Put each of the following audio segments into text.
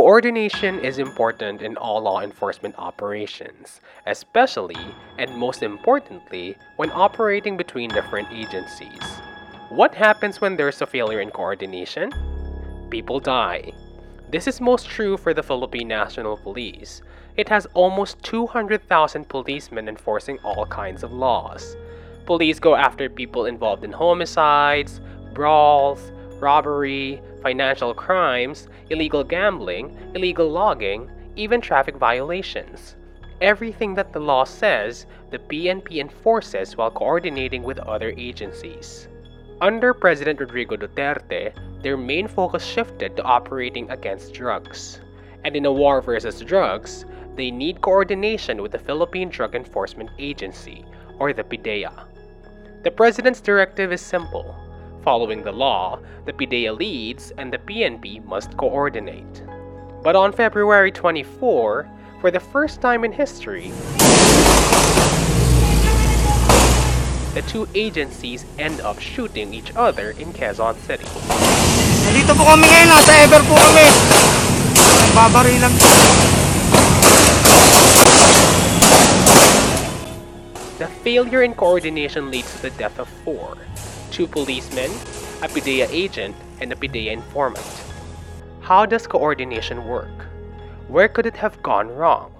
Coordination is important in all law enforcement operations, especially and most importantly when operating between different agencies. What happens when there's a failure in coordination? People die. This is most true for the Philippine National Police. It has almost 200,000 policemen enforcing all kinds of laws. Police go after people involved in homicides, brawls, robbery, financial crimes, illegal gambling, illegal logging, even traffic violations. Everything that the law says, the PNP enforces while coordinating with other agencies. Under President Rodrigo Duterte, their main focus shifted to operating against drugs. And in a war versus drugs, they need coordination with the Philippine Drug Enforcement Agency, or the PIDEA. The President's directive is simple Following the law, the PIDEA leads and the PNP must coordinate. But on February 24, for the first time in history, the two agencies end up shooting each other in Quezon City. Nandito po kami ngayon, nasa Ever po kami. Babarilan po. The failure in coordination leads to the death of four two policemen, a PIDEA agent, and a PIDEA informant. How does coordination work? Where could it have gone wrong?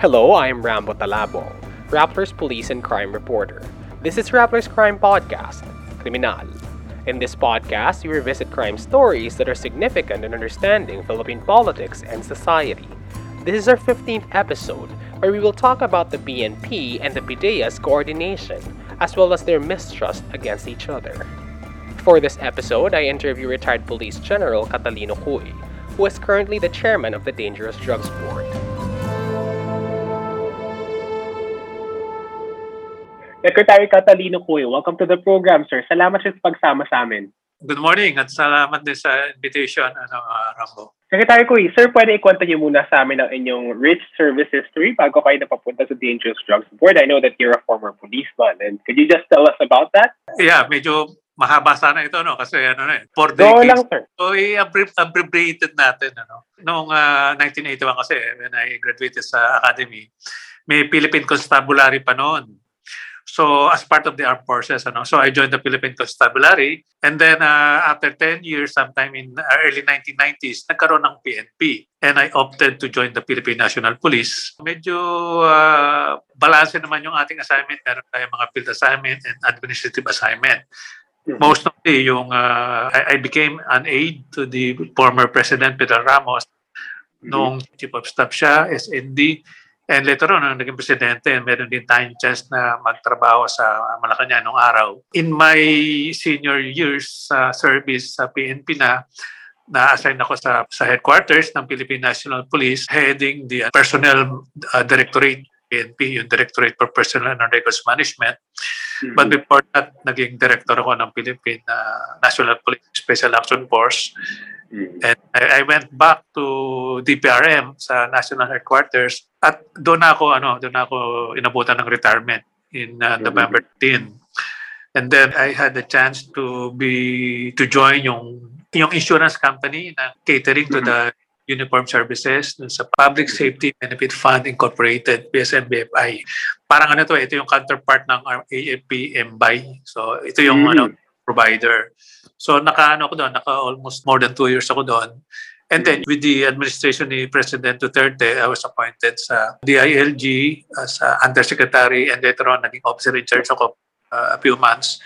Hello, I am Rambo Talabo, Rappler's police and crime reporter. This is Rappler's Crime Podcast, Criminal. In this podcast, we revisit crime stories that are significant in understanding Philippine politics and society. This is our 15th episode, where we will talk about the BNP and the PIDEA's coordination, as well as their mistrust against each other. For this episode, I interview retired Police General Catalino Cuy, who is currently the chairman of the Dangerous Drugs Board. Secretary Catalino Cuy, welcome to the program, sir. Salamat sa pagsama sa amin. Good morning at salamat din sa invitation, ano, uh, Rambo. Secretary Kuy, sir, pwede ikwento niyo muna sa amin ang inyong rich service history bago kayo napapunta sa Dangerous Drugs Board. I know that you're a former policeman. And could you just tell us about that? Yeah, medyo mahaba sana ito, no? Kasi ano na eh, four Go decades. lang, sir. So, i-abbreviated natin, ano? Noong ah, 1981 kasi, when I graduated sa academy, may Philippine Constabulary pa noon. So, as part of the armed forces, ano? So, I joined the Philippine Constabulary. And then, uh, after 10 years, sometime in uh, early 1990s, nagkaroon ng PNP. And I opted to join the Philippine National Police. Medyo uh, balanse naman yung ating assignment. Meron tayong mga field assignment and administrative assignment. Most of the yung uh, I, I became an aide to the former President Pedro Ramos nung chief of staff siya, SND. And later on, nung naging presidente, meron din tayong chance na magtrabaho sa Malacanang nung araw. In my senior years sa service sa PNP na, na-assign ako sa, sa headquarters ng Philippine National Police heading the Personnel uh, Directorate PNP, yung Directorate for Personnel and Records Management. But before that, naging director ako ng Philippine uh, National Police Special Action Force. And I, I went back to DPRM sa national headquarters at doon ako ano, doon ako inabutan ng retirement in uh, November 10. And then I had the chance to be to join yung yung insurance company na catering to the uniform services dun sa Public Safety Benefit Fund Incorporated, PSNBFI. Parang ano to, ito yung counterpart ng AFP MBI. So ito yung Mm. ano provider. So naka-ano ako doon, naka almost more than two years ako doon. And then with the administration ni President Duterte, I was appointed sa DILG as uh, undersecretary and later on naging officer in charge ako uh, a few months.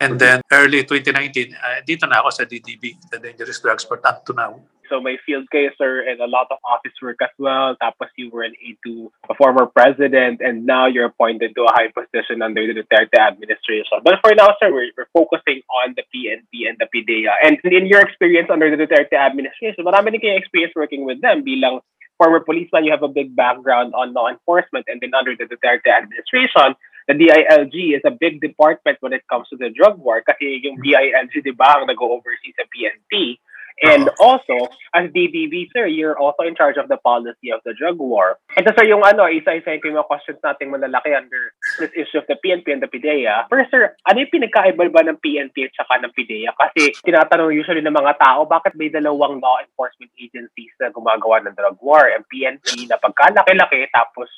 And then early 2019, uh, dito na ako sa DDB, the Dangerous Drugs Board up to now. So may field kayo, sir, and a lot of office work as well. Tapos you were an aide to a former president, and now you're appointed to a high position under the Duterte administration. But for now, sir, we're, we're focusing on the PNP and the PIDEA. And in your experience under the Duterte administration, marami din kayong experience working with them bilang former policeman, you have a big background on law enforcement, and then under the Duterte administration, the DILG is a big department when it comes to the drug war kasi yung DILG, di ba, ang nag-oversee sa PNP. And also, as DDB, sir, you're also in charge of the policy of the drug war. Ito, sir, yung ano, isa-isa yung mga questions nating malalaki under this issue of the PNP and the PIDEA. First, sir, ano yung pinagkaiba ba ng PNP at saka ng PIDEA? Kasi tinatanong usually ng mga tao, bakit may dalawang law enforcement agencies na gumagawa ng drug war? Ang PNP na pagkalaki-laki, tapos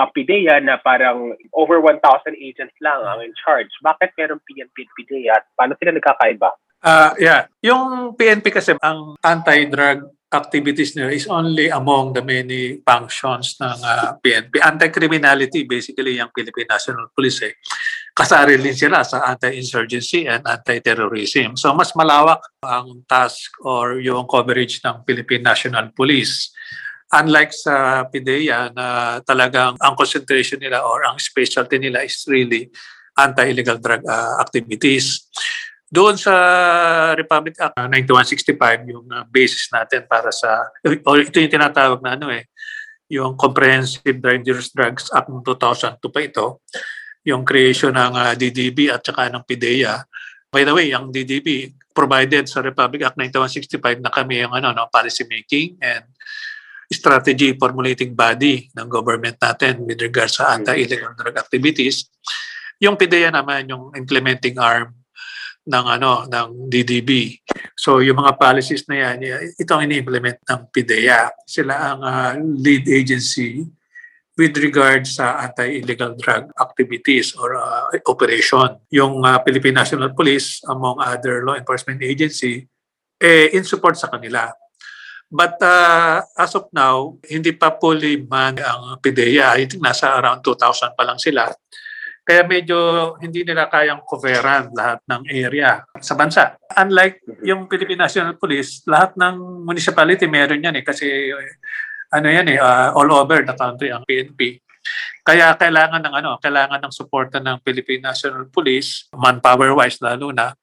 ang PIDEA na parang over 1,000 agents lang ang in charge. Bakit meron PNP at PIDEA? At paano sila nagkakaiba? Ah, yeah. Yung PNP kasi, ang anti-drug activities nila is only among the many functions ng ah, PNP. Anti-criminality, basically, yung Philippine National Police eh. Kasari din sila sa anti-insurgency and anti-terrorism. So, mas malawak ang task or yung coverage ng Philippine National Police. Unlike sa PIDEA na talagang ang concentration nila or ang specialty nila is really anti-illegal drug ah, activities. Doon sa Republic Act uh, 9165, yung uh, basis natin para sa, o ito yung tinatawag na ano eh, yung Comprehensive Dangerous Drugs Act ng 2002 pa ito, yung creation ng uh, DDB at saka ng PIDEA. By the way, ang DDB provided sa Republic Act 9165 na kami yung ano, no, policy making and strategy formulating body ng government natin with regards sa anti-illegal drug activities. Yung PIDEA naman, yung implementing arm ng ano ng DDB. So yung mga policies na yan, ito ang ini-implement ng PIDEA. Sila ang uh, lead agency with regard sa anti-illegal drug activities or uh, operation. Yung uh, Philippine National Police, among other law enforcement agency, eh, in support sa kanila. But uh, as of now, hindi pa fully man ang PIDEA. I think nasa around 2,000 pa lang sila. Kaya medyo hindi nila kayang coveran lahat ng area sa bansa. Unlike yung Philippine National Police, lahat ng municipality meron yan eh kasi ano yan eh uh, all over the country ang PNP. Kaya kailangan ng ano, kailangan ng suporta ng Philippine National Police, manpower wise lalo na,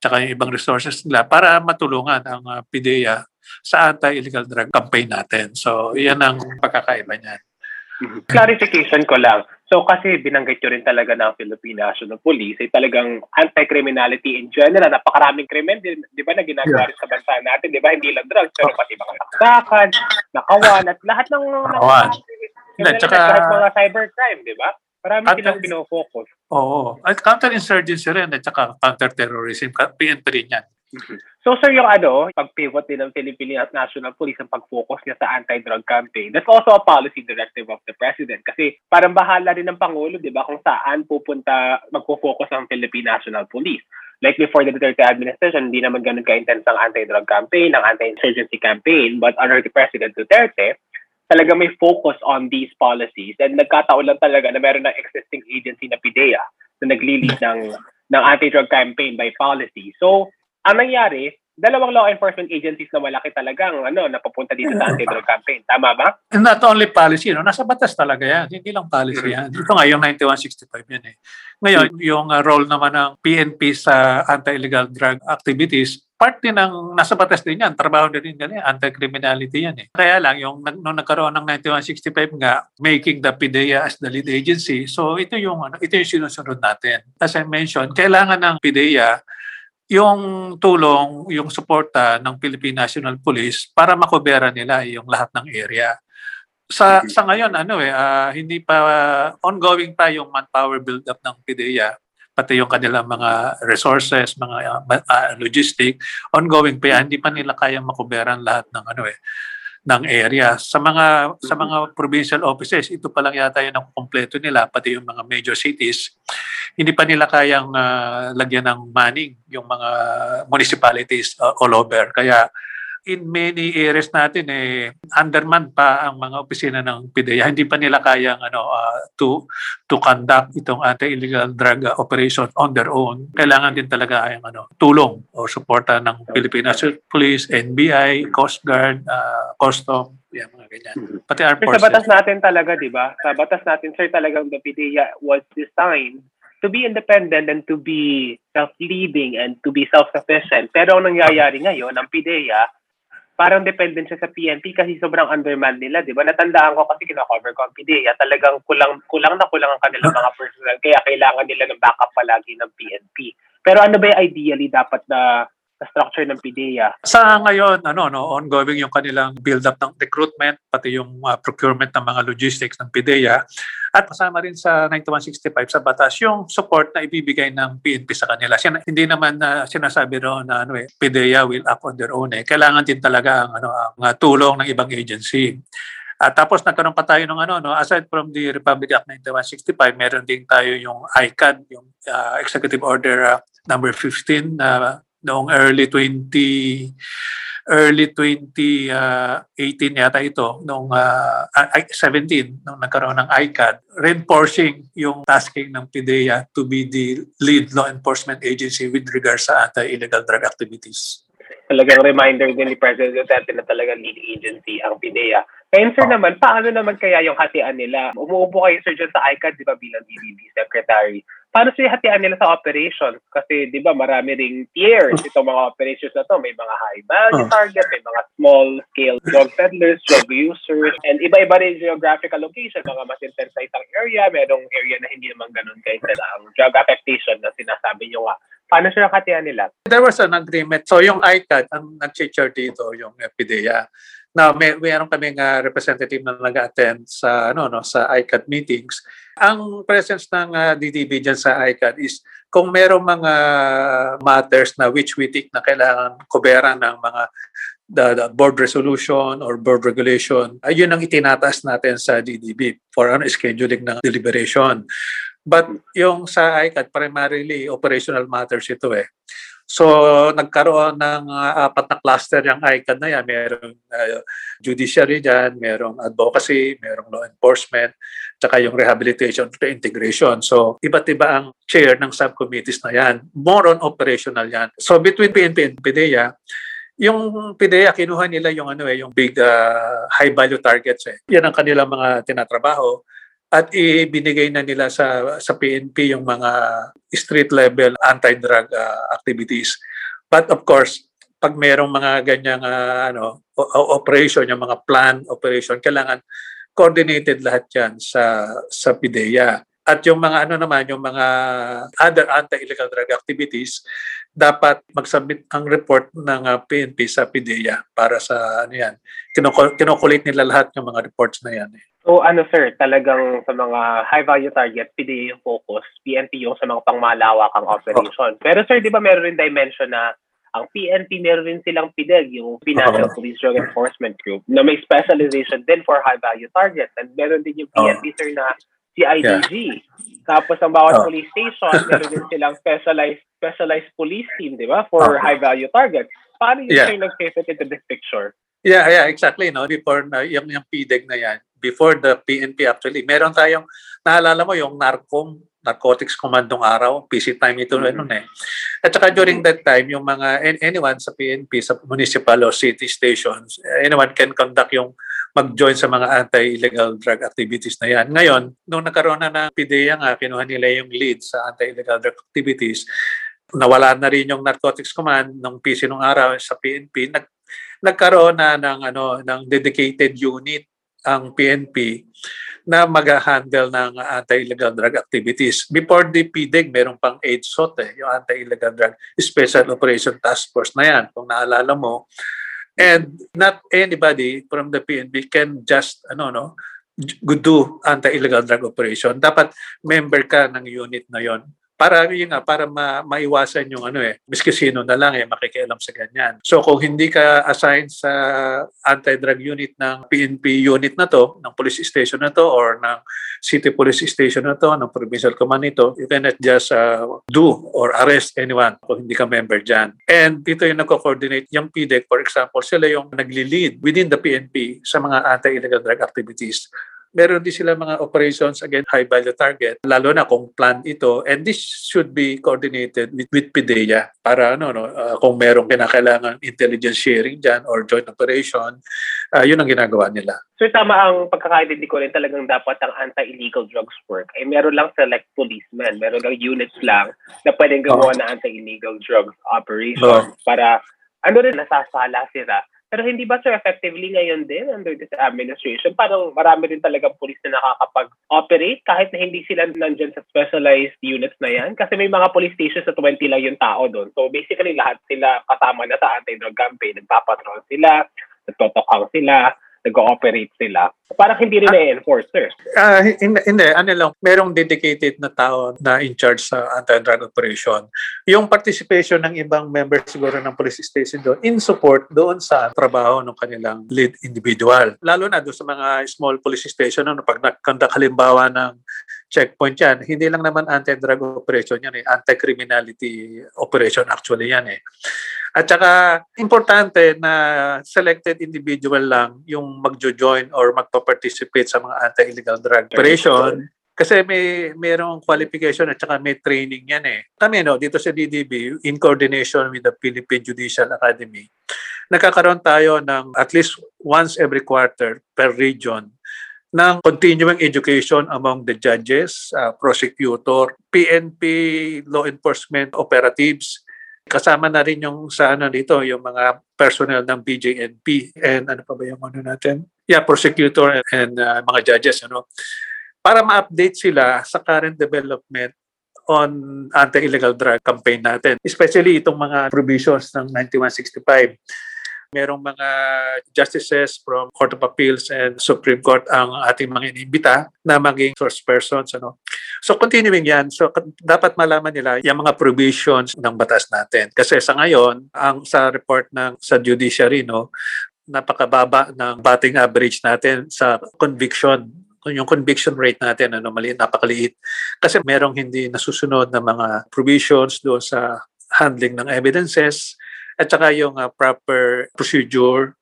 tsaka yung ibang resources nila para matulungan ang uh, PIDEA sa anti-illegal drug campaign natin. So, yan ang pagkakaiba niyan. Clarification ko lang. So kasi binanggit nyo rin talaga ng Philippine National Police ay talagang anti-criminality in general. Napakaraming krimen, di, di ba, na ginagawa rin sa bansa natin. Di ba, hindi lang drugs, pero pati mga saksakan, nakawan, at lahat ng... Nakawan. Tsaka... Lahat mga cybercrime, di ba? Marami At- silang pinofocus. Oo. At counter-insurgency rin at saka counter-terrorism. PNP rin yan. So sir, yung ano, pag-pivot din ng Philippine National Police ang pag-focus niya sa anti-drug campaign, that's also a policy directive of the President. Kasi parang bahala rin ng Pangulo, di ba, kung saan pupunta, magpo-focus ang Philippine National Police. Like before the Duterte administration, hindi naman ganun ka-intense ang anti-drug campaign, ang anti-insurgency campaign, but under the President Duterte, talaga may focus on these policies. And nagkataon lang talaga na meron ng existing agency na PIDEA na nagli-lead ng, ng anti-drug campaign by policy. So, ang nangyari, dalawang law enforcement agencies na malaki talagang ano, napapunta dito sa anti-drug campaign. Tama ba? And not only policy, no? nasa batas talaga yan. Hindi lang policy yan. Ito nga, yung 9165 yan eh. Ngayon, yung uh, role naman ng PNP sa anti-illegal drug activities, part din ng, nasa batas din yan, trabaho din yan, eh, anti-criminality yan eh. Kaya lang, yung nung nagkaroon ng 9165 nga, making the PIDEA as the lead agency, so ito yung, ano, ito yung sinusunod natin. As I mentioned, kailangan ng PIDEA yung tulong, yung suporta ng Philippine National Police para makubera nila yung lahat ng area. Sa sa ngayon ano eh ah, hindi pa ongoing pa yung manpower build up ng PIDEA pati yung kanilang mga resources, mga ma- ah, logistic, ongoing pa yan. Hindi pa nila kayang makuberan lahat ng ano eh ng area. Sa mga sa mga provincial offices, ito pa lang yata yung kompleto nila, pati yung mga major cities. Hindi pa nila kayang ah, lagyan ng manning yung mga municipalities ah, all over. Kaya in many areas natin eh underman pa ang mga opisina ng PIDEA. Hindi pa nila kayang ano ah, to to conduct itong anti-illegal drug ah, operation on their own. Kailangan din talaga ang ano tulong o suporta ng Philippine National Police, NBI, Coast Guard, ah, Custom, yan mga ganyan. Pati Armed Sir, sa Forces. batas natin talaga, di ba? Sa batas natin, sir, talagang the PIDEA was designed to be independent and to be self-leading and to be self-sufficient. Pero ang nangyayari ngayon, ang PIDEA, parang dependent siya sa PNP kasi sobrang undermanned nila, di ba? Natandaan ko kasi kina-cover ko ang PIDEA, talagang kulang, kulang na kulang ang kanilang mga personnel, kaya kailangan nila ng backup palagi ng PNP. Pero ano ba yung ideally dapat na structure ng PIDEA? Sa ngayon, ano, no, ongoing yung kanilang build-up ng recruitment, pati yung uh, procurement ng mga logistics ng PIDEA. At kasama rin sa 9165 sa batas yung support na ibibigay ng PNP sa kanila. Sin- hindi naman na sinasabi roon na ano, eh, PIDEA will act on their own. Eh. Kailangan din talaga ang, ano, ang uh, tulong ng ibang agency. At tapos nagkaroon pa tayo ng ano, no, aside from the Republic Act 9165, meron din tayo yung ICAD, yung uh, Executive Order uh, number 15 na uh, noong early 20 early 2018 yata ito nung uh, 17 nung nagkaroon ng ICAD reinforcing yung tasking ng PIDEA to be the lead law enforcement agency with regards sa anti-illegal drug activities. Talagang reminder din ni President Duterte na talagang lead agency ang PIDEA. Ngayon, sir naman, paano naman kaya yung hatian nila? Umuupo kayo, sir, dyan sa ICAD, di ba, bilang DBB Secretary. Paano siya hatian nila sa operations? Kasi, di ba, marami ring tiers itong mga operations na to. May mga high-value Oh. target, may mga small-scale drug peddlers, drug users, and iba-iba rin geographical location. Mga mas intense sa isang area, merong area na hindi naman ganun ka-intense ang drug affectation na sinasabi nyo nga. Paano siya hatian nila? There was an agreement. So yung ICAD, ang nag-chair dito, yung PIDEA, na may mayroon kaming uh, representative na nag-attend sa ano no sa ICAD meetings. Ang presence ng uh, DDB diyan sa ICAD is kung merong mga matters na which we think na kailangan kuberan ng mga the, the board resolution or board regulation, ayun ang itinataas natin sa DDB for ano scheduling ng deliberation. But yung sa ICAD, primarily operational matters ito eh. So, nagkaroon ng uh, apat na cluster yung ICAD na yan. Merong uh, judiciary dyan, merong advocacy, merong law enforcement, tsaka yung rehabilitation to integration. So, iba't iba ang chair ng subcommittees na yan. More on operational yan. So, between PNP and PDEA, yung PDEA, kinuha nila yung ano eh, yung big uh, high value targets eh. Yan ang kanilang mga tinatrabaho at ibinigay na nila sa sa PNP yung mga street level anti-drug uh, activities. But of course, pag merong mga ganyang uh, ano operation, yung mga plan operation, kailangan coordinated lahat 'yan sa sa PIDEA. At yung mga ano naman, yung mga other anti-illegal drug activities, dapat mag-submit ang report ng uh, PNP sa PIDEA para sa ano yan. Kinukulit nila lahat yung mga reports na yan. Eh. So ano sir, talagang sa mga high value target, PDA yung focus, PNP yung sa mga pangmalawakang operation. Pero sir, di ba meron rin dimension na ang PNP meron rin silang PIDEG, yung Financial Police Drug Enforcement Group, na may specialization din for high value target. And meron din yung PNP sir na CIDG. Yeah. Tapos ang bawat oh. police station, meron din silang specialized specialized police team, di ba? For oh. high value targets. Paano yung yeah. sir nag-fit into this picture? Yeah, yeah, exactly. No, before na yung yung PDEG na yan, before the PNP actually, meron tayong naalala mo yung NARCOM, Narcotics Command nung araw, PC time ito mm-hmm. noon eh. At saka during that time, yung mga anyone sa PNP, sa municipal or city stations, anyone can conduct yung mag-join sa mga anti-illegal drug activities na yan. Ngayon, nung nagkaroon na ng PDEA nga, kinuha nila yung lead sa anti-illegal drug activities, nawala na rin yung Narcotics Command ng PC nung araw sa PNP, nag, nagkaroon na ng, ano, ng dedicated unit ang PNP na mag-handle ng anti-illegal drug activities. Before the PDEG, meron pang AIDSOT eh, yung anti-illegal drug special operation task force na yan. Kung naalala mo, And not anybody from the PNP can just ano no do anti-illegal drug operation. Dapat member ka ng unit na yon para yun nga para ma, maiwasan yung ano eh miski sino na lang eh makikialam sa ganyan. So kung hindi ka assigned sa anti-drug unit ng PNP unit na to, ng police station na to or ng city police station na to, ng provincial command nito, you cannot just uh, do or arrest anyone kung hindi ka member dyan. And dito yung nagko-coordinate yung PDEC, for example, sila yung nagli-lead within the PNP sa mga anti-illegal drug activities meron din sila mga operations against high value target, lalo na kung plan ito. And this should be coordinated with, with PIDEA para ano, no, uh, kung merong kinakailangan intelligence sharing dyan or joint operation, uh, yun ang ginagawa nila. So tama ang pagkakaintindi ko rin talagang dapat ang anti-illegal drugs work ay meron lang select policemen, meron lang units lang na pwedeng gawa oh. na anti-illegal drugs operation oh. para ano rin nasasala sila Pero hindi ba sir effectively ngayon din under this administration? Parang marami din talaga police na nakakapag-operate kahit na hindi sila nandyan sa specialized units na yan. Kasi may mga police stations na 20 lang yung tao doon. So basically lahat sila kasama na sa anti-drug campaign. Nagpapatrol sila, nagtotokhang sila, nag-ooperate sila. Parang hindi rin na-enforce, sir. Ah, hindi, hindi, ano lang, merong dedicated na tao na in charge sa anti-drug operation. Yung participation ng ibang members siguro ng police station doon in support doon sa trabaho ng kanilang lead individual. Lalo na doon sa mga small police station, ano, pag nagkandak halimbawa ng checkpoint yan, hindi lang naman anti-drug operation yan eh, anti-criminality operation actually yan eh. At saka, importante na selected individual lang yung magjo-join or magpa-participate sa mga anti-illegal drug operation. Kasi may merong qualification at saka may training yan eh. Kami no, dito sa DDB, in coordination with the Philippine Judicial Academy, nagkakaroon tayo ng at least once every quarter per region ng continuing education among the judges, uh, prosecutor, PNP, law enforcement operatives, Kasama na rin yung sa ano dito, yung mga personnel ng BJNP and ano pa ba yung ano natin? Yeah, prosecutor and, and uh, mga judges ano. Para ma-update sila sa current development on anti-illegal drug campaign natin. Especially itong mga provisions ng 9165 merong mga justices from Court of Appeals and Supreme Court ang ating mga inimbita na maging source persons. Ano. So continuing yan, so dapat malaman nila yung mga provisions ng batas natin. Kasi sa ngayon, ang sa report ng sa judiciary, no, napakababa ng batting average natin sa conviction yung conviction rate natin ano mali napakaliit kasi merong hindi nasusunod na mga provisions doon sa handling ng evidences at saka yung uh, proper procedure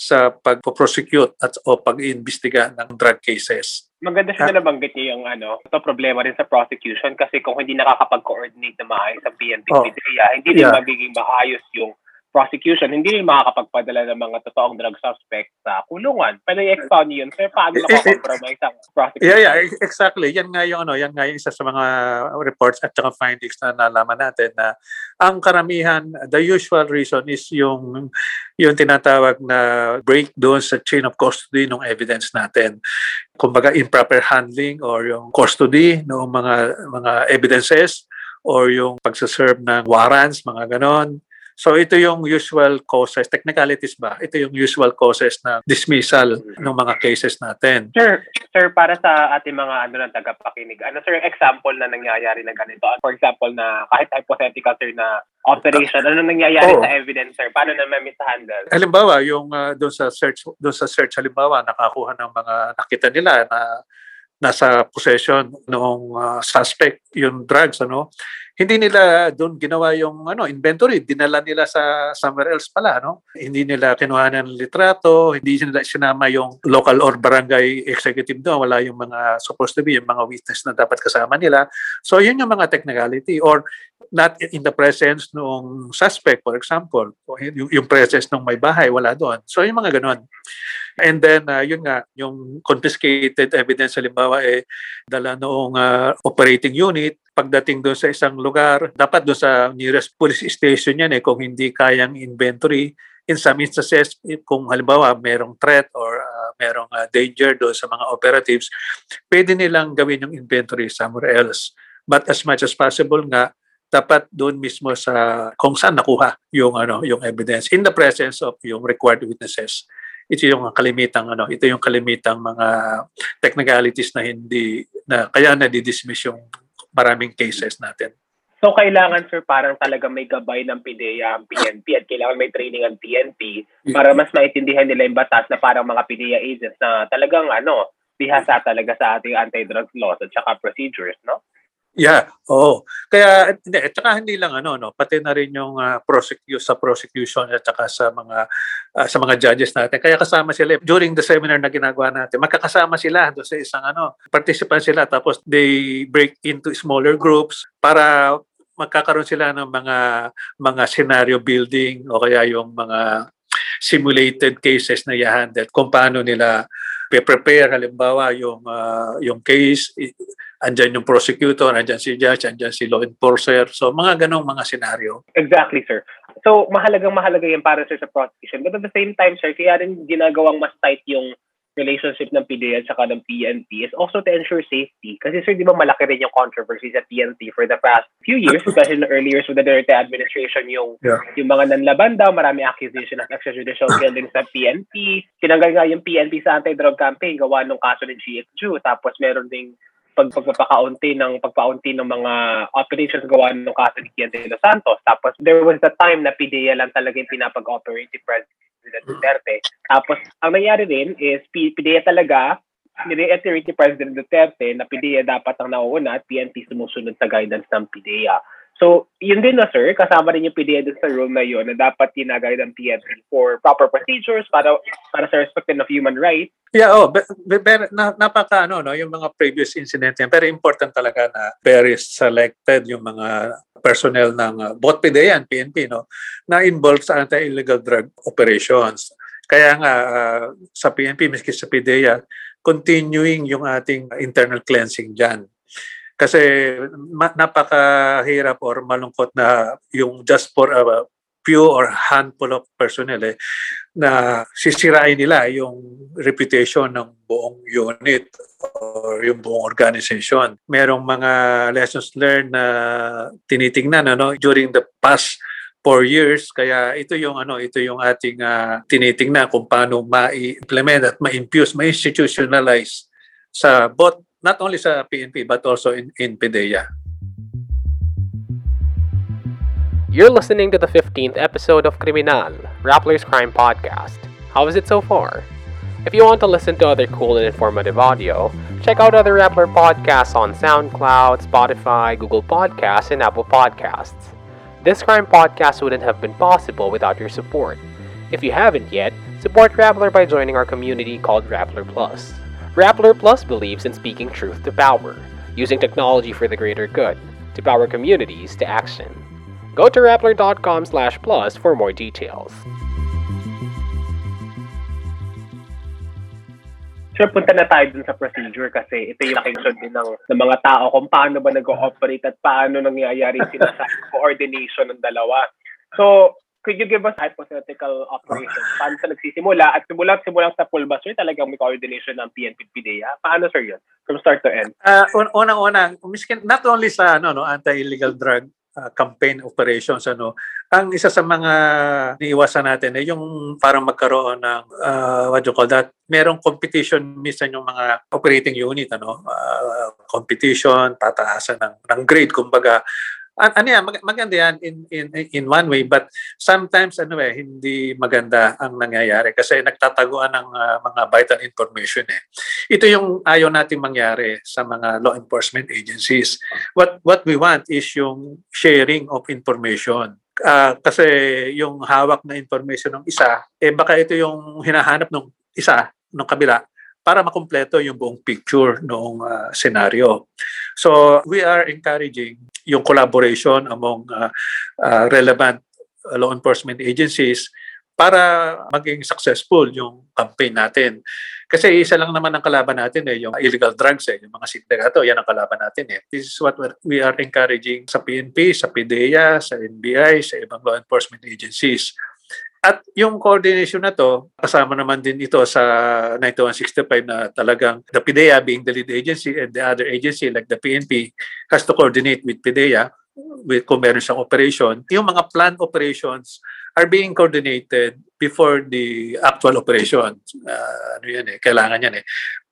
sa pag-prosecute at o pag-iimbestiga ng drug cases. Maganda siya na nabanggit niya yung ano, ito problema rin sa prosecution kasi kung hindi nakakapag-coordinate na maayos ang PNP Oh. hindi rin Yeah. magiging maayos yung prosecution. Hindi rin makakapagpadala ng mga totoong drug suspect sa kulungan. Pero i-expound niyo yun, sir, paano makakompromise ang prosecution? Yeah, yeah, exactly. Yan nga yung ano, yan nga yung isa sa mga reports at saka findings na nalaman natin na ang karamihan, the usual reason is yung yung tinatawag na break doon sa chain of custody ng evidence natin. Kumbaga improper handling or yung custody ng mga mga evidences or yung pagsaserve ng warrants, mga ganon. So ito yung usual causes, technicalities ba? Ito yung usual causes na dismissal ng mga cases natin. Sir, sir, para sa ating mga ano ng tagapakinig, ano sir, example na nangyayari na ganito? For example, na kahit hypothetical sir na operation, ano nangyayari Oo. sa evidence sir? Paano naman mishandle? Halimbawa, yung uh, doon sa search doon sa search halimbawa nakakuha ng mga nakita nila na nasa possession ng uh, suspect yung drugs ano hindi nila doon ginawa yung ano inventory. Dinala nila sa somewhere else pala no? Hindi nila kinuha ng litrato hindi nila sinama yung local or barangay executive doon. Wala yung mga supposed to be yung mga witness na dapat kasama nila. So yun yung mga technicality. Or not in the presence ng suspect for example yung, yung presence ng may bahay wala doon. So yung mga ganon and then uh, yun nga yung confiscated evidence halimbawa eh dala noong uh, operating unit pagdating doon sa isang lugar dapat doon sa nearest police station yan eh kung hindi kayang inventory. In some instances if kung halimbawa merong threat or uh, merong uh, danger doon sa mga operatives pwede nilang gawin yung inventory somewhere else. But as much as possible nga dapat doon mismo sa kung saan nakuha yung ano yung evidence. In the presence of yung required witnesses. Ito yung kalimitang ano ito yung kalimitang mga technicalities na hindi na kaya na dismiss yung maraming cases natin. So, kailangan, sir, parang talaga may gabay ng PIDEA ang PNP at kailangan may training ang PNP para mas maintindihan nila yung batas na parang mga PIDEA agents na talagang, ano, bihasa talaga sa ating anti-drug laws at saka procedures, no? Yeah, oo. Kaya hindi at saka hindi lang ano no, pati na rin yung uh, prosecute sa prosecution at saka sa mga uh, sa mga judges natin. Kaya kasama sila during the seminar na ginagawa natin. Magkakasama sila doon sa isang ano, participant sila tapos they break into smaller groups para magkakaroon sila ng mga mga scenario building o kaya yung mga simulated cases na i-handle kung paano nila prepare halimbawa yung ah, yung case, andyan yung prosecutor, andyan si judge, andyan si law enforcer. So mga ganong mga senaryo. Exactly, sir. So, mahalagang mahalaga yan para sir sa prosecution. But at the same time, sir, kaya rin ginagawang mas tight yung relationship ng PDEA at saka ng PNP is also to ensure safety. Kasi sir, di ba malaki rin yung controversy sa PNP for the past few years, especially in the early years with the Duterte administration, yung Yeah. yung mga nanlaban daw, marami accusation of extrajudicial killing sa PNP. Tinanggal nga yung PNP sa anti-drug campaign, gawa nung kaso ng GXU. Tapos meron ding pag pagpapakaunti ng pagpaunti ng mga operations gawa ng kaso ni Kian de los Santos. Tapos there was the time na PDEA lang talaga yung pinapag-operate ni President Duterte. Tapos ang nangyari rin is PDEA talaga ni-reiterate ni President Duterte na PDEA dapat ang nauuna at PNP sumusunod sa guidance ng PDEA. So, yun din na sir, kasama rin yung PDEA dun sa rule na yun na dapat ginagayad ng PNP for proper procedures para para sa respect of human rights Yeah, oh, be, be, be- na, napaka ano no, yung mga previous incident yan. Pero important talaga na very selected yung mga personnel ng uh, both PDEA PNP no na involved sa anti-illegal drug operations. Kaya nga uh, sa PNP miski sa PDEA continuing yung ating internal cleansing diyan. Kasi ma- napakahirap or malungkot na yung just for a few or handful of personnel eh, na sisirain nila yung reputation ng buong unit or yung buong organization. Merong mga lessons learned na tinitingnan ano during the past four years kaya ito yung ano ito yung ating ah, tinitingnan kung paano ma-implement at ma-infuse ma-institutionalize sa both not only sa PNP but also in in PDEA. You're listening to the 15th episode of Criminal, Rappler's Crime Podcast. How is it so far? If you want to listen to other cool and informative audio, check out other Rappler podcasts on SoundCloud, Spotify, Google Podcasts, and Apple Podcasts. This crime podcast wouldn't have been possible without your support. If you haven't yet, support Rappler by joining our community called Rappler Plus. Rappler Plus believes in speaking truth to power, using technology for the greater good, to power communities to action. Go to rappler.com slash plus for more details. Sure, punta na tayo dun sa procedure kasi ito yung action din ng, ng mga tao kung paano ba nag-ooperate at paano nangyayari yung sinasabi coordination ng dalawa. So, could you give us hypothetical operation? Paano sa nagsisimula? At simula simulang sa full bus, sir, talagang may coordination ng PNP PDEA. Paano, sir, yun? From start to end. Uh, un- unang-unang, miskin, not only sa ano, no, anti-illegal drug uh, campaign operations, ano, ang isa sa mga niiwasan natin ay yung parang magkaroon ng, uh, what you call that, merong competition minsan yung mga operating unit, ano, uh, competition, tataasan ng, ng grade, kumbaga, ano yan, mag- maganda yan in, in, in one way, but sometimes ano eh, hindi maganda ang nangyayari kasi nagtataguan ng uh, mga vital information eh. Ito yung ayaw natin mangyari sa mga law enforcement agencies. What what we want is yung sharing of information. Ah, kasi yung hawak na information ng isa, eh baka ito yung hinahanap ng isa, ng kabila, para makumpleto yung buong picture ng uh, senaryo. So we are encouraging yung collaboration among uh, uh, relevant law enforcement agencies para maging successful yung campaign natin. Kasi isa lang naman ang kalaban natin eh, yung illegal drugs eh, yung mga sindikato, yan ang kalaban natin eh. This is what we are encouraging sa PNP, sa PDEA, sa NBI, sa ibang law enforcement agencies. At yung coordination na to, kasama naman din ito sa 9165 na talagang the PDEA being the lead agency and the other agency like the PNP has to coordinate with PDEA with kung meron siyang operation. Yung mga planned operations are being coordinated before the actual operation. Uh, ano yan eh, kailangan yan eh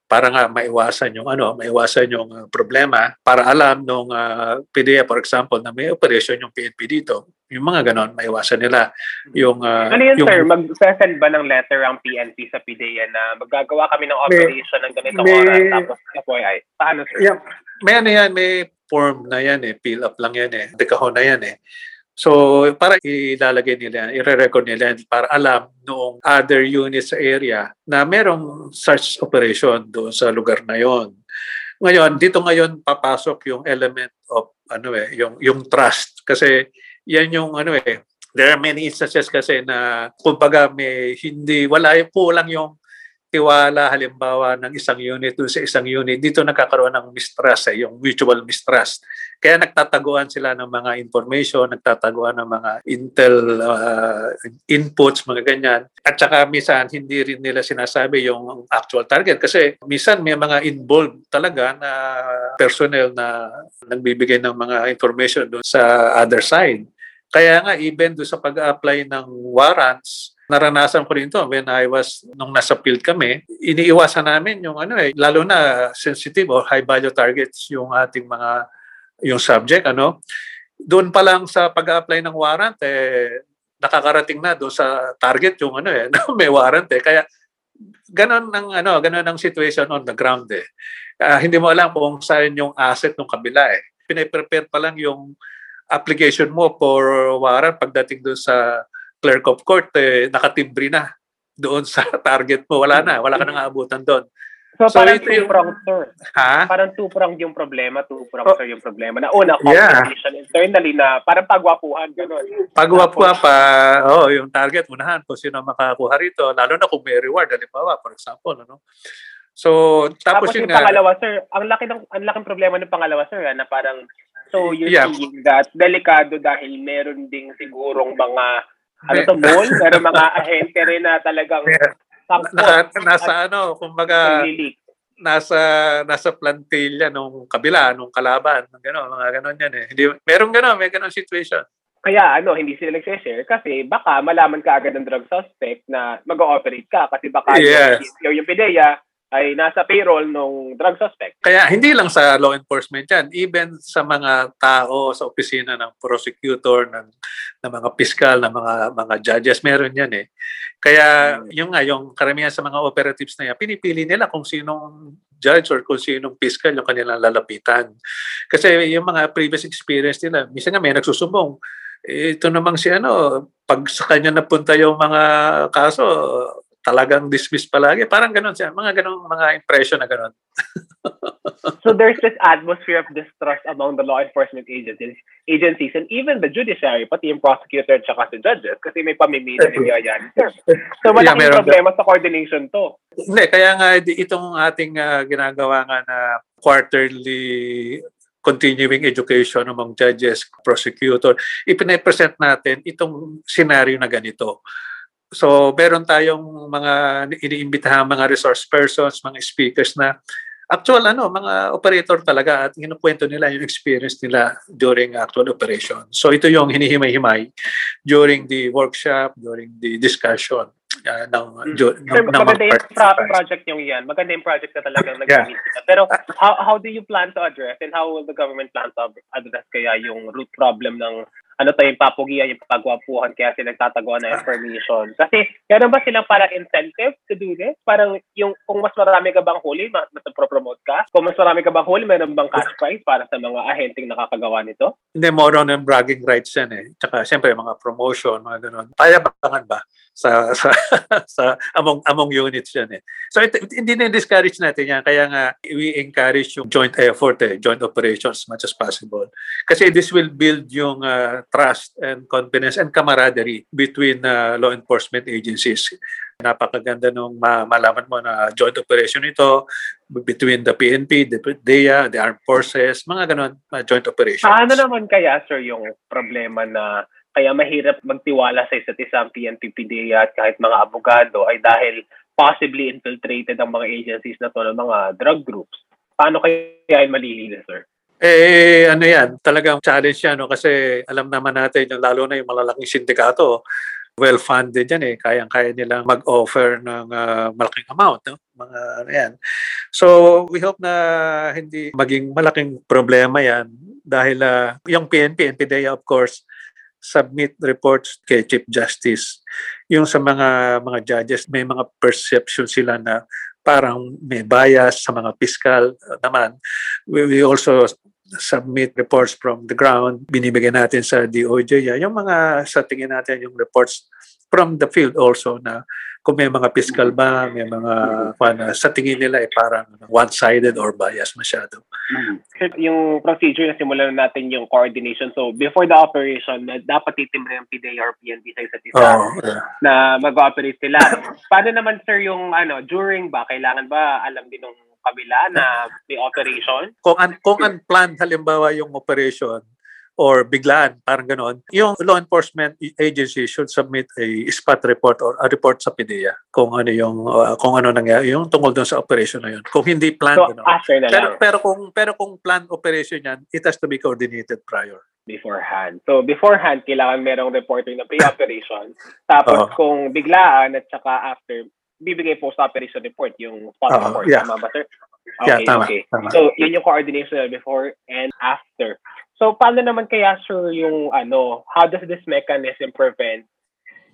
para nga maiwasan yung ano, maiwasan yung uh, problema para alam nung uh, PDEA for example na may operation yung PNP dito. Yung mga ganon, maiwasan nila yung uh, Ano yun, yung, sir? Mag-send ba ng letter ang PNP sa PDEA na maggagawa kami ng operation ng ganitong may- oras tapos FYI? Paano, sir? Yeah, may ano yan, may form na yan eh, fill up lang yan eh, dekahon na yan eh. So, para ilalagay nila, yan, i-record nila yan para alam noong other units sa area na merong search operation doon sa lugar na yon. Ngayon, dito ngayon papasok yung element of ano eh, yung yung trust kasi yan yung ano eh, there are many instances kasi na kumbaga may hindi wala yung kulang yung tiwala halimbawa ng isang unit dun sa isang unit, dito nagkakaroon ng mistrust, eh, yung mutual mistrust. Kaya nagtataguan sila ng mga information, nagtataguan ng mga intel uh, inputs, mga ganyan. At saka minsan hindi rin nila sinasabi yung actual target kasi minsan may mga involved talaga na personnel na nagbibigay ng mga information doon sa other side. Kaya nga even doon sa pag-apply ng warrants, naranasan ko rin to when I was, nung nasa field kami, iniiwasan namin yung ano eh, lalo na sensitive or high value targets yung ating mga, yung subject, ano. Doon pa lang sa pag-apply ng warrant, eh, nakakarating na doon sa target yung ano eh, may warrant eh. Kaya ganon ang ano, ganon ang situation on the ground eh. Uh, hindi mo alam kung saan yung asset ng kabila eh. Pinaprepare pa lang yung application mo for warrant pagdating doon sa clerk of court, eh, nakatimbri na doon sa target mo. Wala na, wala ka nang aabutan doon. So, So, parang ito yung- two-pronged, sir. Ha? Parang two-pronged yung problema, two-pronged, Oh. sir, yung problema. Na una, Yeah. competition internally na parang pagwapuhan, gano'n. Pagwapwa pa, oh, yung target, unahan kung sino makakuha rito, lalo na kung may reward, halimbawa, for example, ano. So, tapos, Tapos yun yung nga, pangalawa, sir, ang laki ng ang laking problema ng pangalawa, sir, ah, na parang so you're Yeah. seeing that delikado dahil meron ding sigurong mga ano to mall, meron mga ahente rin na talagang sangkot naka, nasa ano, kumbaga, nasa nasa plantilla nung kabila, nung kalaban, gano'n, mga gano'n yan eh. Hindi, merong gano'n, may gano'n situation. Kaya ano, hindi sila nagse-share kasi baka malaman ka agad ng drug suspect na mag-ooperate ka kasi baka Yes. yung, yung PIDEA ay nasa payroll ng drug suspect. Kaya hindi lang sa law enforcement yan, even sa mga tao sa opisina ng prosecutor, ng, ng mga piskal, ng mga mga judges, meron yan eh. Kaya yung nga, yung karamihan sa mga operatives na yan, pinipili nila kung sinong judge or kung sinong piskal yung kanilang lalapitan. Kasi yung mga previous experience nila, minsan nga may nagsusumbong, eh, ito namang si ano, pag sa kanya napunta yung mga kaso, talagang dismiss palagi. Parang ganun siya. Mga ganun, mga impression na ganun. So there's this atmosphere of distrust among the law enforcement agencies, agencies and even the judiciary, pati yung prosecutor at saka si judges kasi may pamimili ni yan. So Yeah, malaking meron- problema sa coordination to. Hindi, kaya nga di- itong ating ah, ginagawa nga na quarterly continuing education among judges, prosecutor, ipine-present natin itong scenario na ganito. So, meron tayong mga iniimbitahan mga resource persons, mga speakers na actual ano, mga operator talaga at kinukwento nila yung experience nila during actual operation. So, ito yung hinihimay-himay during the workshop, during the discussion uh, ng, ju- ng, Sir, ng mga maganda yung pro- project yung yan. Maganda yung project na talagang nag-meet sila. Pero how how do you plan to address and how will the government plan to address kaya yung root problem ng ano to yung papugian, yung pagwapuhan kaya sila nagtataguan ng information. Kasi meron ba silang parang incentive to do this? Parang yung kung mas marami ka bang huli, mas, promote ka? Kung mas marami ka bang huli, meron bang cash prize para sa mga ahenteng nakakagawa nito? Hindi, more on bragging rights yan eh. Tsaka, siyempre, mga promotion, mga ganun. Payabangan ba? Sa, sa, sa among, among units yan eh. So, ito, hindi na-discourage natin yan. Kaya nga, we encourage yung joint effort eh, joint operations as much as possible. Kasi this will build yung uh, trust and confidence and camaraderie between uh, law enforcement agencies. Napakaganda nung ma- malaman mo na joint operation ito between the PNP, the DEA, the armed forces, mga ganon, mga joint operations. Paano naman kaya, sir, yung problema na kaya mahirap magtiwala sa isa't isa ang PNP, PDEA at kahit mga abogado ay dahil possibly infiltrated ang mga agencies na to ng mga drug groups. Paano kaya ay malilinis, sir? Eh, ano yan, talagang challenge yan, no? kasi alam naman natin, lalo na yung malalaking sindikato, well-funded yan eh, kayang-kaya nilang mag-offer ng ah, malaking amount, no? mga ano yan. So, we hope na hindi maging malaking problema yan dahil ah, yung PNP and PDEA, of course, submit reports kay Chief Justice. Yung sa mga mga judges, may mga perception sila na parang may bias sa mga fiscal naman. We, we also submit reports from the ground. Binibigyan natin sa DOJ. Yung mga sa tingin natin yung reports from the field also na kung may mga fiscal ba, may mga kung sa tingin nila ay parang one-sided or biased masyado. Sir, yung procedure na simulan natin yung coordination. So, before the operation, dapat titimbre ng PDA or PNP sa isa't isa yeah. na mag-ooperate sila. Paano naman, sir, yung ano, during ba? Kailangan ba alam din ng kabila na may operation? kung un- kung unplanned halimbawa yung operation or biglaan, parang ganon, yung law enforcement agency should submit a spot report or a report sa PDEA kung ano yung uh, kung ano nangyari yung tungkol doon sa operation na yun. Kung hindi planned, So, na Pero lang, pero kung pero kung planned operation yan, it has to be coordinated prior. beforehand. So, beforehand, kailangan merong reporter na pre-operation. Tapos, Oo. kung biglaan at saka after, bibigay post-operation report, yung spot Oo, report. yeah. Tama ba, sir? Yeah, tama, okay. tama. So, yun yung coordination before and after. So, paano naman kaya, sir, yung ano, how does this mechanism prevent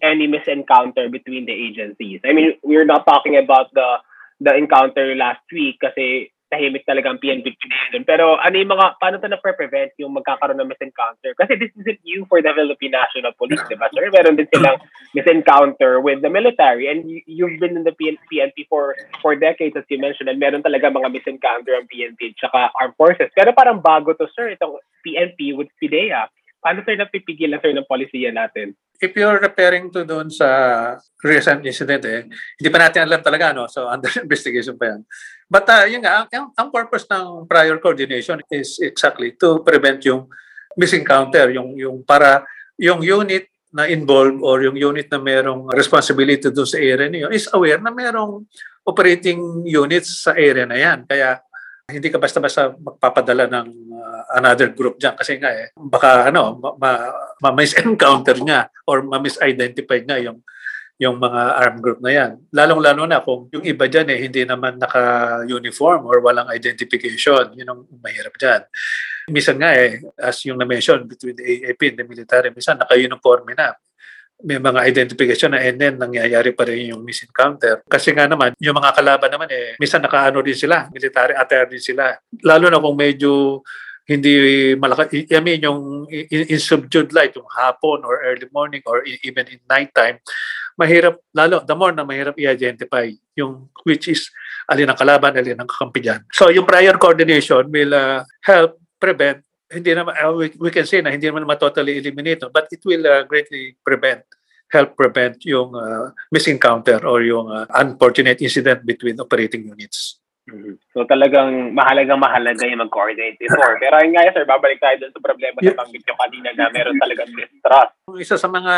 any misencounter between the agencies? I mean, we're not talking about the the encounter last week kasi tahimik talaga ang PNP doon. Pero ano yung mga, paano ito na-prevent yung magkakaroon ng misencounter? Kasi this isn't new for the Philippine National Police, di ba, sir? Meron din silang misencounter with the military and you, you've been in the PN, PNP for for decades as you mentioned and meron talaga mga misencounter ang PNP tsaka armed forces. Pero parang bago to, sir, itong PNP with PIDEA. Paano, sir, napipigilan, sir, ng polisiya natin? If you're referring to doon sa recent incident eh, hindi pa natin alam talaga no. So under investigation pa yan. But uh, yun nga, ang, ang purpose ng prior coordination is exactly to prevent yung misencounter, yung yung para yung unit na involved or yung unit na merong responsibility doon sa area niyo is aware na merong operating units sa area na yan. Kaya hindi ka basta-basta magpapadala ng another group diyan kasi nga eh baka ano ma, ma, ma-misencounter nga or ma-misidentify nga yung yung mga armed group na yan. Lalong-lalo na kung yung iba dyan eh, hindi naman naka-uniform or walang identification. Yun ang mahirap dyan. Minsan nga eh, as yung na-mention between the AAP and the military, minsan naka-uniform na may mga identification na and then nangyayari pa rin yung misencounter. Kasi nga naman, yung mga kalaban naman eh, minsan nakaano din sila, military attire din sila. Lalo na kung medyo hindi malaki, I mean yung in, in subdued light, yung hapon or early morning or e- even in nighttime, mahirap, lalo, the more na mahirap i-identify yung which is alin ang kalaban, alin ang kakampi dyan. So yung prior coordination will uh, help prevent hindi naman uh, we, we can say na hindi naman totally eliminate but it will uh, greatly prevent help prevent yung uh, misencounter or yung uh, unfortunate incident between operating units. So talagang mahalagang mahalaga yung mag-coordinate before. Pero ayun nga sir, babalik tayo dun sa problema na Yeah. banggit nyo kanina na meron talagang mistrust. Yung Isa sa mga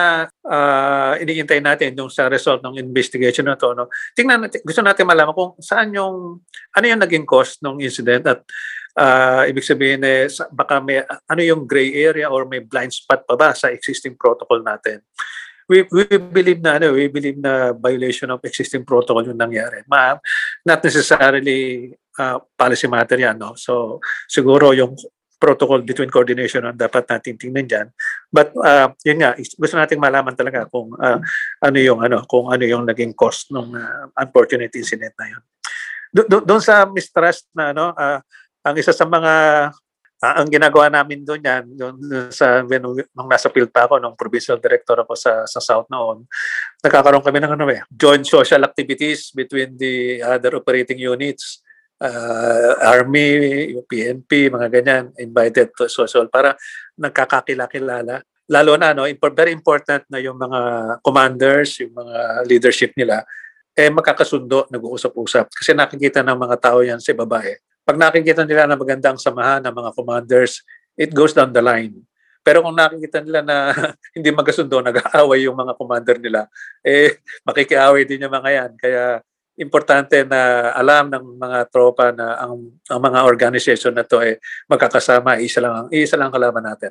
uh, iniintay natin yung sa result ng investigation na to, no? tingnan natin, gusto natin malaman kung saan yung, ano yung naging cause ng incident at uh, ibig sabihin eh, sa- baka may, ano yung gray area or may blind spot pa ba sa existing protocol natin. We, we believe na ano, we believe na violation of existing protocol yung nangyari. Ma, not necessarily uh, policy matter yan, no? So siguro yung protocol between coordination ang dapat natin tingnan diyan. But uh, yun nga, gusto nating malaman talaga kung uh, ano yung ano, kung ano yung naging cost ng uh, unfortunate incident na yun. Do- do- Doon sa mistrust na ano, uh, ang isa sa mga ah, ang ginagawa namin doon yan, doon sa when, nung nasa field pa ako, nung provincial director ako sa sa South noon, nagkakaroon kami ng ano eh, joint social activities between the other operating units uh, Army, yung PNP, mga ganyan, invited to social para nagkakakilala-kilala. Lalo na, no, very important na yung mga commanders, yung mga leadership nila, eh magkakasundo, nag-uusap-usap. Kasi nakikita ng mga tao yan sa babae. Pag nakikita nila na magandang samahan ng mga commanders, it goes down the line. Pero kung nakikita nila na hindi magkasundo, nag-aaway yung mga commander nila, eh makikiaway din yung mga yan. Kaya importante na alam ng mga tropa na ang, ang mga organization na to eh magkakasama, isa lang, ang- isa lang ang kalaban natin.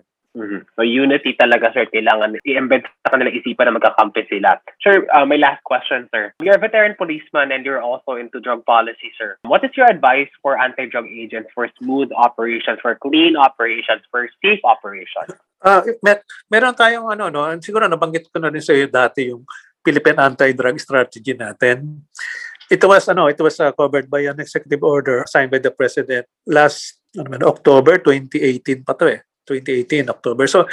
So unity talaga sir, kailangan i-embed sa kanilang isipan na magkakampi sila. Sir, uh, my last question sir. You're a veteran policeman and you're also into drug policy sir. What is your advice for anti-drug agents for smooth operations, for clean operations, for safe operations? Ah, mer- meron tayong ano no, siguro nabanggit ko na rin sa iyo dati yung Philippine anti-drug strategy natin. It was ano, it was uh, covered by an executive order signed by the president last ano man, October 2018 pa to eh. 2018 October. So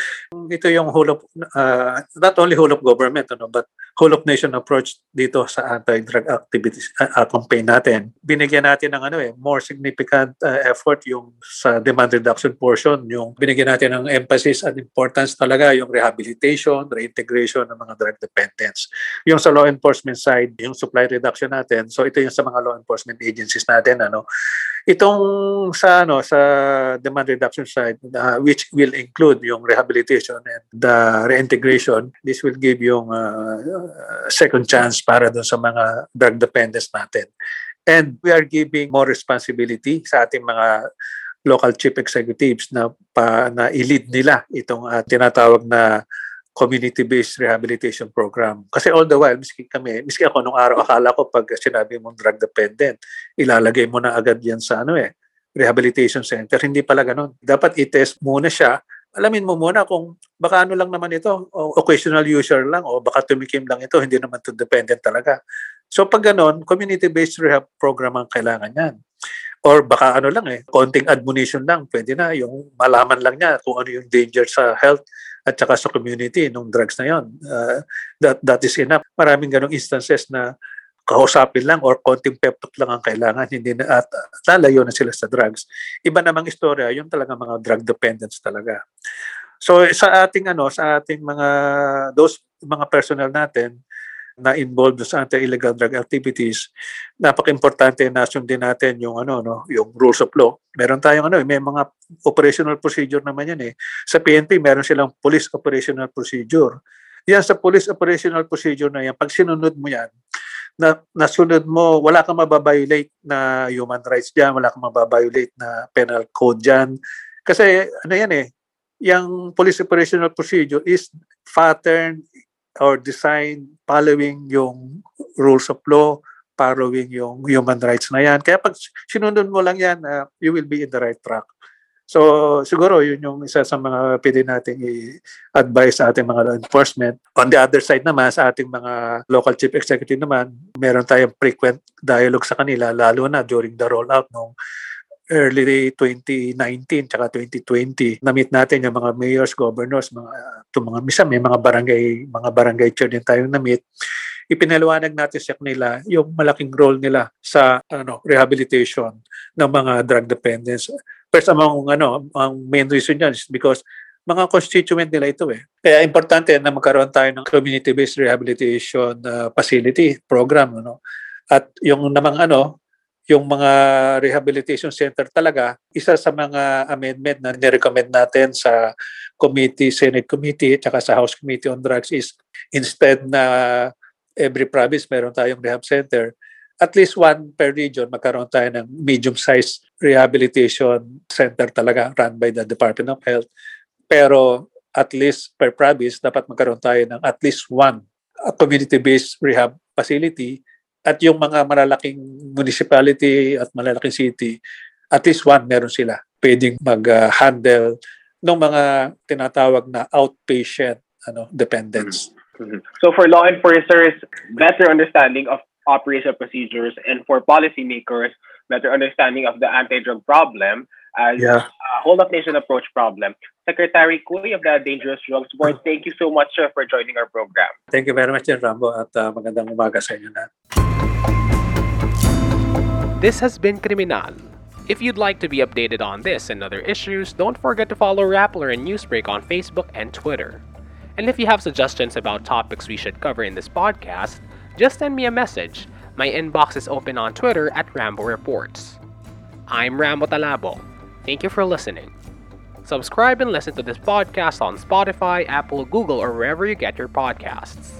ito yung whole of uh, not only whole of government ano but whole of nation approach dito sa anti-drug activities uh, campaign natin. Binigyan natin ng ano eh more significant uh, effort yung sa demand reduction portion, yung binigyan natin ng emphasis at importance talaga yung rehabilitation, reintegration ng mga drug dependents. Yung sa law enforcement side, yung supply reduction natin. So ito yung sa mga law enforcement agencies natin ano Itong sa ano sa demand reduction side uh, which will include yung rehabilitation and the reintegration, this will give yung uh, second chance para dun sa mga drug dependents natin. And we are giving more responsibility sa ating mga local chief executives na pa, na i-lead nila itong uh, tinatawag na community-based rehabilitation program. Kasi all the while, miski kami, miski ako nung araw, akala ko pag sinabi mong drug dependent, ilalagay mo na agad yan sa ano eh, rehabilitation center. Hindi pala ganun. Dapat i-test muna siya. Alamin mo muna kung baka ano lang naman ito, o occasional user lang, o baka tumikim lang ito, hindi naman to dependent talaga. So pag ganun, community-based rehab program ang kailangan yan. Or baka ano lang eh, konting admonition lang, pwede na, yung malaman lang niya kung ano yung danger sa health at saka sa community nung drugs na yon. Uh, that, that is enough. Maraming ganong instances na kausapin lang or konting pep talk lang ang kailangan hindi na at lalayo na sila sa drugs iba namang istorya yung talaga mga drug dependents talaga so sa ating ano sa ating mga those mga personnel natin na involved sa anti-illegal drug activities, napaka-importante na sundin natin yung ano no, yung rules of law. Meron tayong ano, may mga operational procedure naman yan eh. Sa PNP meron silang police operational procedure. Yan sa police operational procedure na yan, pag sinunod mo yan, na nasunod mo, wala kang mababiolate na human rights diyan, wala kang mababiolate na penal code diyan. Kasi ano yan eh, yung police operational procedure is pattern or design following yung rules of law, following yung human rights na yan. Kaya pag sinunod mo lang yan, uh, you will be in the right track. So siguro yun yung isa sa mga pwede nating i-advise sa ating mga law enforcement. On the other side naman, sa ating mga local chief executive naman, meron tayong frequent dialogue sa kanila, lalo na during the rollout ng early 2019 tsaka 2020 na-meet natin yung mga mayors, governors, mga to mga misa may mga barangay mga barangay chair din tayong na-meet ipinaliwanag natin sa kanila yung malaking role nila sa ano rehabilitation ng mga drug dependents. First among ano ang main reason yan is because mga constituent nila ito eh. Kaya importante na magkaroon tayo ng community-based rehabilitation uh, facility program ano. At yung namang ano yung mga rehabilitation center talaga, isa sa mga amendment na nirecommend natin sa committee, Senate committee, at sa House Committee on Drugs is instead na every province meron tayong rehab center, at least one per region, magkaroon tayo ng medium-sized rehabilitation center talaga run by the Department of Health. Pero at least per province, dapat magkaroon tayo ng at least one community-based rehab facility at yung mga malalaking municipality at malalaking city, at least one meron sila pwedeng mag-handle ng mga tinatawag na outpatient ano dependents. Mm-hmm. So for law enforcers, better understanding of operational procedures and for policymakers, better understanding of the anti-drug problem as yeah. a whole of nation approach problem. Secretary Kuy of the Dangerous Drugs Board, thank you so much uh, for joining our program. Thank you very much, Rambo, at uh, magandang umaga sa inyo na. This has been Criminal. If you'd like to be updated on this and other issues, don't forget to follow Rappler and Newsbreak on Facebook and Twitter. And if you have suggestions about topics we should cover in this podcast, just send me a message. My inbox is open on Twitter at Rambo Reports. I'm Rambo Talabo. Thank you for listening. Subscribe and listen to this podcast on Spotify, Apple, Google, or wherever you get your podcasts.